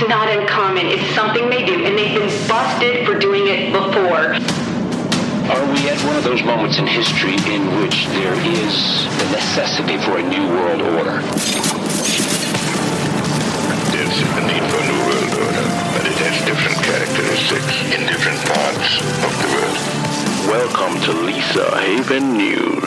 It's not uncommon. It's something they do, and they've been busted for doing it before. Are we at one of those moments in history in which there is the necessity for a new world order? There's a need for a new world order, but it has different characteristics in different parts of the world. Welcome to Lisa Haven News.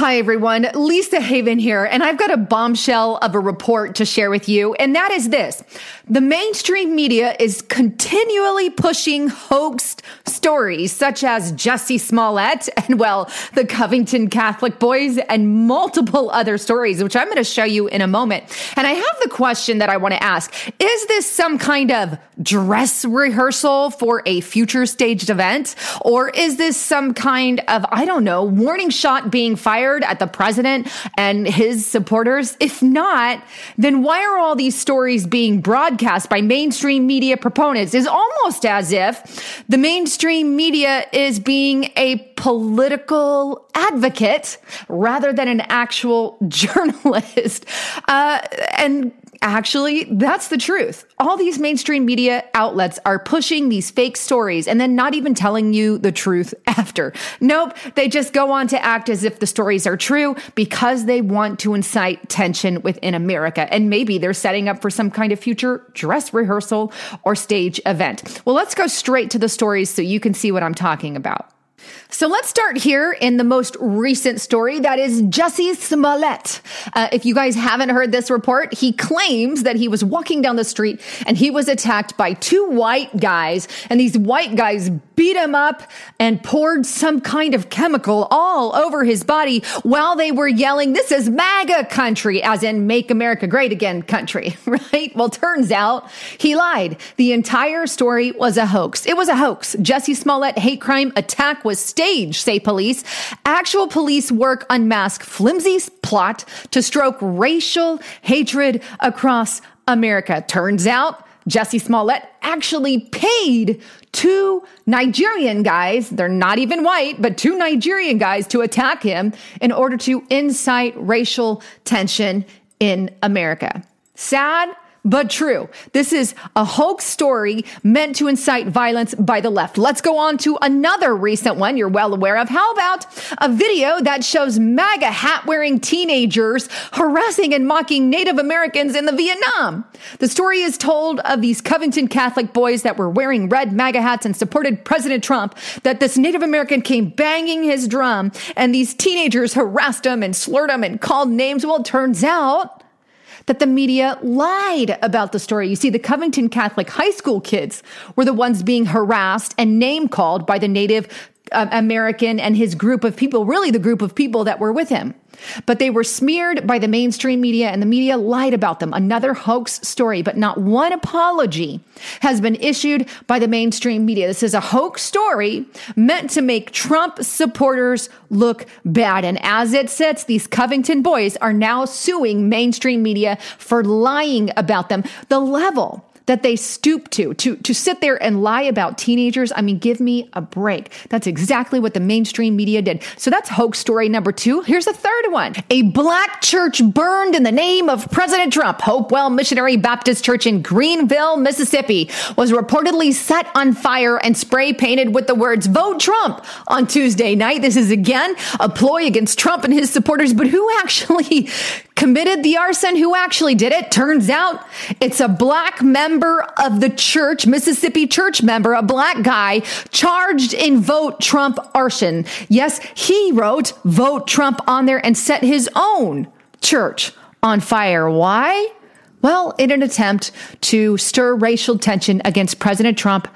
Hi, everyone. Lisa Haven here, and I've got a bombshell of a report to share with you, and that is this. The mainstream media is continually pushing hoaxed stories such as Jussie Smollett and, well, the Covington Catholic boys and multiple other stories, which I'm going to show you in a moment. And I have the question that I want to ask. Is this some kind of dress rehearsal for a future staged event? Or is this some kind of, I don't know, warning shot being fired fired at the president and his supporters? If not, then why are all these stories being broadcast by mainstream media proponents? Is almost as if the mainstream media is being a political advocate rather than an actual journalist. Uh, and Actually, that's the truth. All these mainstream media outlets are pushing these fake stories and then not even telling you the truth after. Nope, they just go on to act as if the stories are true because they want to incite tension within America. And maybe they're setting up for some kind of future dress rehearsal or stage event. Well, let's go straight to the stories so you can see what I'm talking about. So let's start here in the most recent story. That is Jussie Smollett. Uh, if you guys haven't heard this report, he claims that he was walking down the street and he was attacked by two white guys. And these white guys beat him up and poured some kind of chemical all over his body while they were yelling, This is MAGA country, as in Make America Great Again country, right? Well, turns out he lied. The entire story was a hoax. It was a hoax. Jussie Smollett hate crime attack was staged, say police. Actual police work unmask flimsy plot to stroke racial hatred across America. Turns out Jussie Smollett actually paid two Nigerian guys, they're not even white, but two Nigerian guys to attack him in order to incite racial tension in America. Sad, but true. This is a hoax story meant to incite violence by the left. Let's go on to another recent one you're well aware of. How about a video that shows MAGA hat wearing teenagers harassing and mocking Native Americans in the Vietnam? The story is told of these Covington Catholic boys that were wearing red MAGA hats and supported President Trump, that this Native American came banging his drum and these teenagers harassed him and slurred him and called names. Well, it turns out that the media lied about the story. You see, the Covington Catholic high school kids were the ones being harassed and name called by the Native uh, American and his group of people, really the group of people that were with him. But they were smeared by the mainstream media and the media lied about them. Another hoax story, but not one apology has been issued by the mainstream media. This is a hoax story meant to make Trump supporters look bad. And as it sits, these Covington boys are now suing mainstream media for lying about them. The level that they stoop to, to, to sit there and lie about teenagers. I mean, give me a break. That's exactly what the mainstream media did. So that's hoax story number two. Here's a third one. A black church burned in the name of President Trump. Hopewell Missionary Baptist Church in Greenville, Mississippi was reportedly set on fire and spray painted with the words vote Trump on Tuesday night. This is again a ploy against Trump and his supporters, but who actually committed the arson? Who actually did it? Turns out it's a black member member of the church, Mississippi church member, a black guy charged in vote Trump arson. Yes, he wrote vote Trump on there and set his own church on fire. Why? Well, in an attempt to stir racial tension against President Trump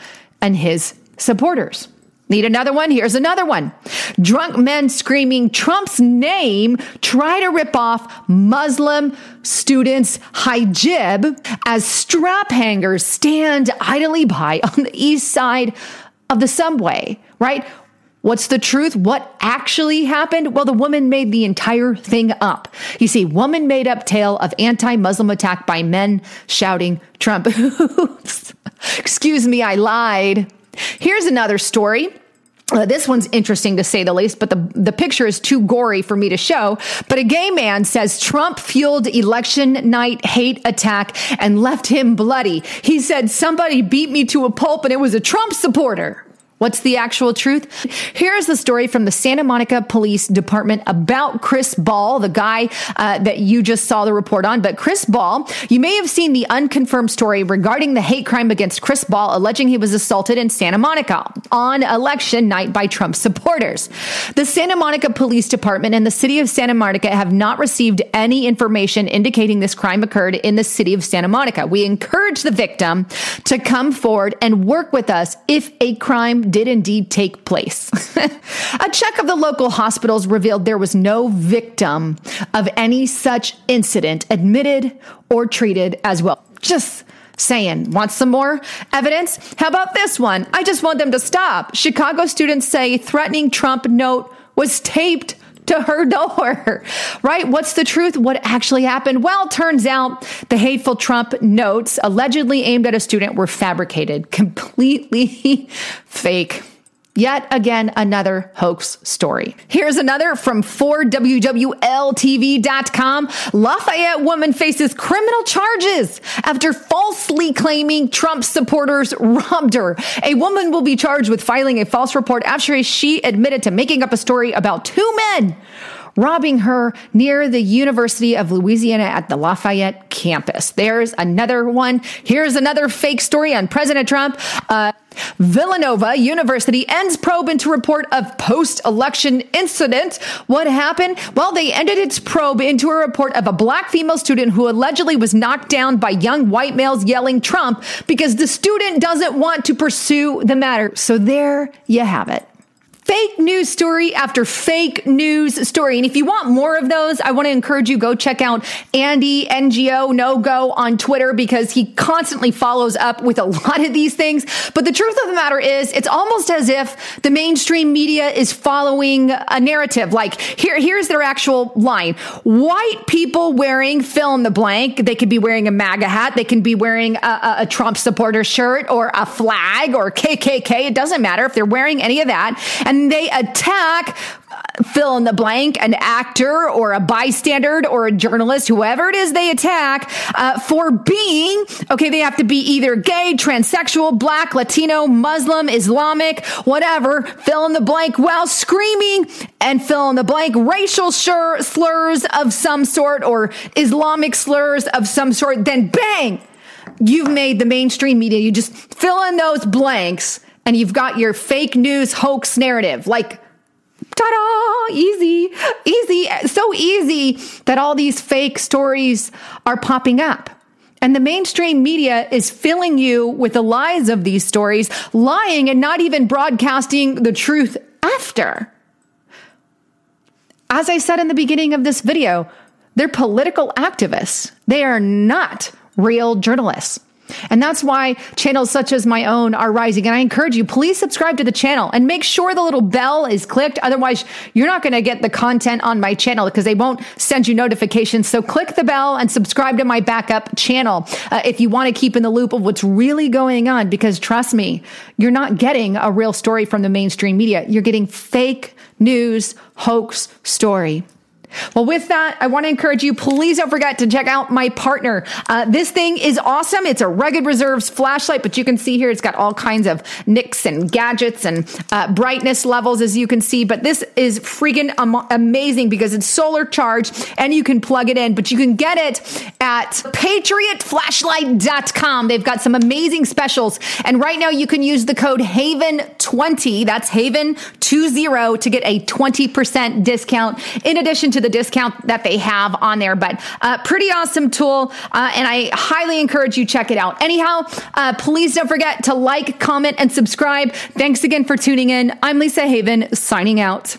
and his supporters. Need another one? Here's another one. Drunk men screaming Trump's name try to rip off Muslim students' hijab as strap hangers stand idly by on the east side of the subway, right? What's the truth? What actually happened? Well, the woman made the entire thing up. You see, woman made up tale of anti-Muslim attack by men shouting Trump. Excuse me, I lied. Here's another story. Uh, this one's interesting to say the least, but the, the picture is too gory for me to show. But a gay man says Trump fueled election night hate attack and left him bloody. He said, Somebody beat me to a pulp and it was a Trump supporter. What's the actual truth? Here's the story from the Santa Monica Police Department about Chris Ball, the guy uh, that you just saw the report on. But Chris Ball, you may have seen the unconfirmed story regarding the hate crime against Chris Ball, alleging he was assaulted in Santa Monica on election night by Trump supporters. The Santa Monica Police Department and the city of Santa Monica have not received any information indicating this crime occurred in the city of Santa Monica. We encourage the victim to come forward and work with us if a crime did indeed take place. a check of the local hospitals revealed there was no victim of any such incident admitted or treated as well. Just saying. Want some more evidence? How about this one? I just want them to stop. Chicago students say threatening Trump note was taped to her door, right? What's the truth? What actually happened? Well, turns out the hateful Trump notes allegedly aimed at a student were fabricated, completely fake. Yet again, another hoax story. Here's another from 4WWLTV.com. Lafayette woman faces criminal charges after falsely claiming Trump supporters robbed her. A woman will be charged with filing a false report after she admitted to making up a story about two men robbing her near the University of Louisiana at the Lafayette campus. There's another one. Here's another fake story on President Trump. Uh, Villanova University ends probe into report of post election incident. What happened? Well, they ended its probe into a report of a black female student who allegedly was knocked down by young white males yelling Trump because the student doesn't want to pursue the matter. So there you have it fake news story after fake news story. And if you want more of those, I want to encourage you go check out Andy NGO No Go on Twitter because he constantly follows up with a lot of these things. But the truth of the matter is, it's almost as if the mainstream media is following a narrative. Like here, here's their actual line: white people wearing fill in the blank. They could be wearing a MAGA hat. They can be wearing a, a Trump supporter shirt or a flag or KKK. It doesn't matter if they're wearing any of that. And and they attack fill in the blank, an actor or a bystander or a journalist, whoever it is they attack, uh, for being, okay, they have to be either gay, transsexual, black, Latino, Muslim, Islamic, whatever, fill in the blank while screaming and fill in the blank racial slurs of some sort or Islamic slurs of some sort, then bang! You've made the mainstream media, you just fill in those blanks and you've got your fake news hoax narrative. Like, ta-da, easy, easy, so easy that all these fake stories are popping up. And the mainstream media is filling you with the lies of these stories, lying and not even broadcasting the truth after. As I said in the beginning of this video, they're political activists. They are not real journalists. And that's why channels such as my own are rising. And I encourage you, please subscribe to the channel and make sure the little bell is clicked. Otherwise, you're not going to get the content on my channel because they won't send you notifications. So click the bell and subscribe to my backup channel uh, if you want to keep in the loop of what's really going on. Because trust me, you're not getting a real story from the mainstream media. You're getting fake news, hoax story. Well, with that, I want to encourage you, please don't forget to check out my partner. Uh, this thing is awesome. It's a Rugged Reserves flashlight, but you can see here it's got all kinds of nicks and gadgets and uh, brightness levels, as you can see. But this is freaking am- amazing because it's solar charged and you can plug it in, but you can get it at patriotflashlight.com. They've got some amazing specials. And right now you can use the code HAVEN20. That's HAVEN20 to get a 20% discount in addition to the discount that they have on there. But uh, pretty awesome tool, uh, and I highly encourage you check it out. Anyhow, uh, please don't forget to like, comment, and subscribe. Thanks again for tuning in. I'm Lisa Haven, signing out.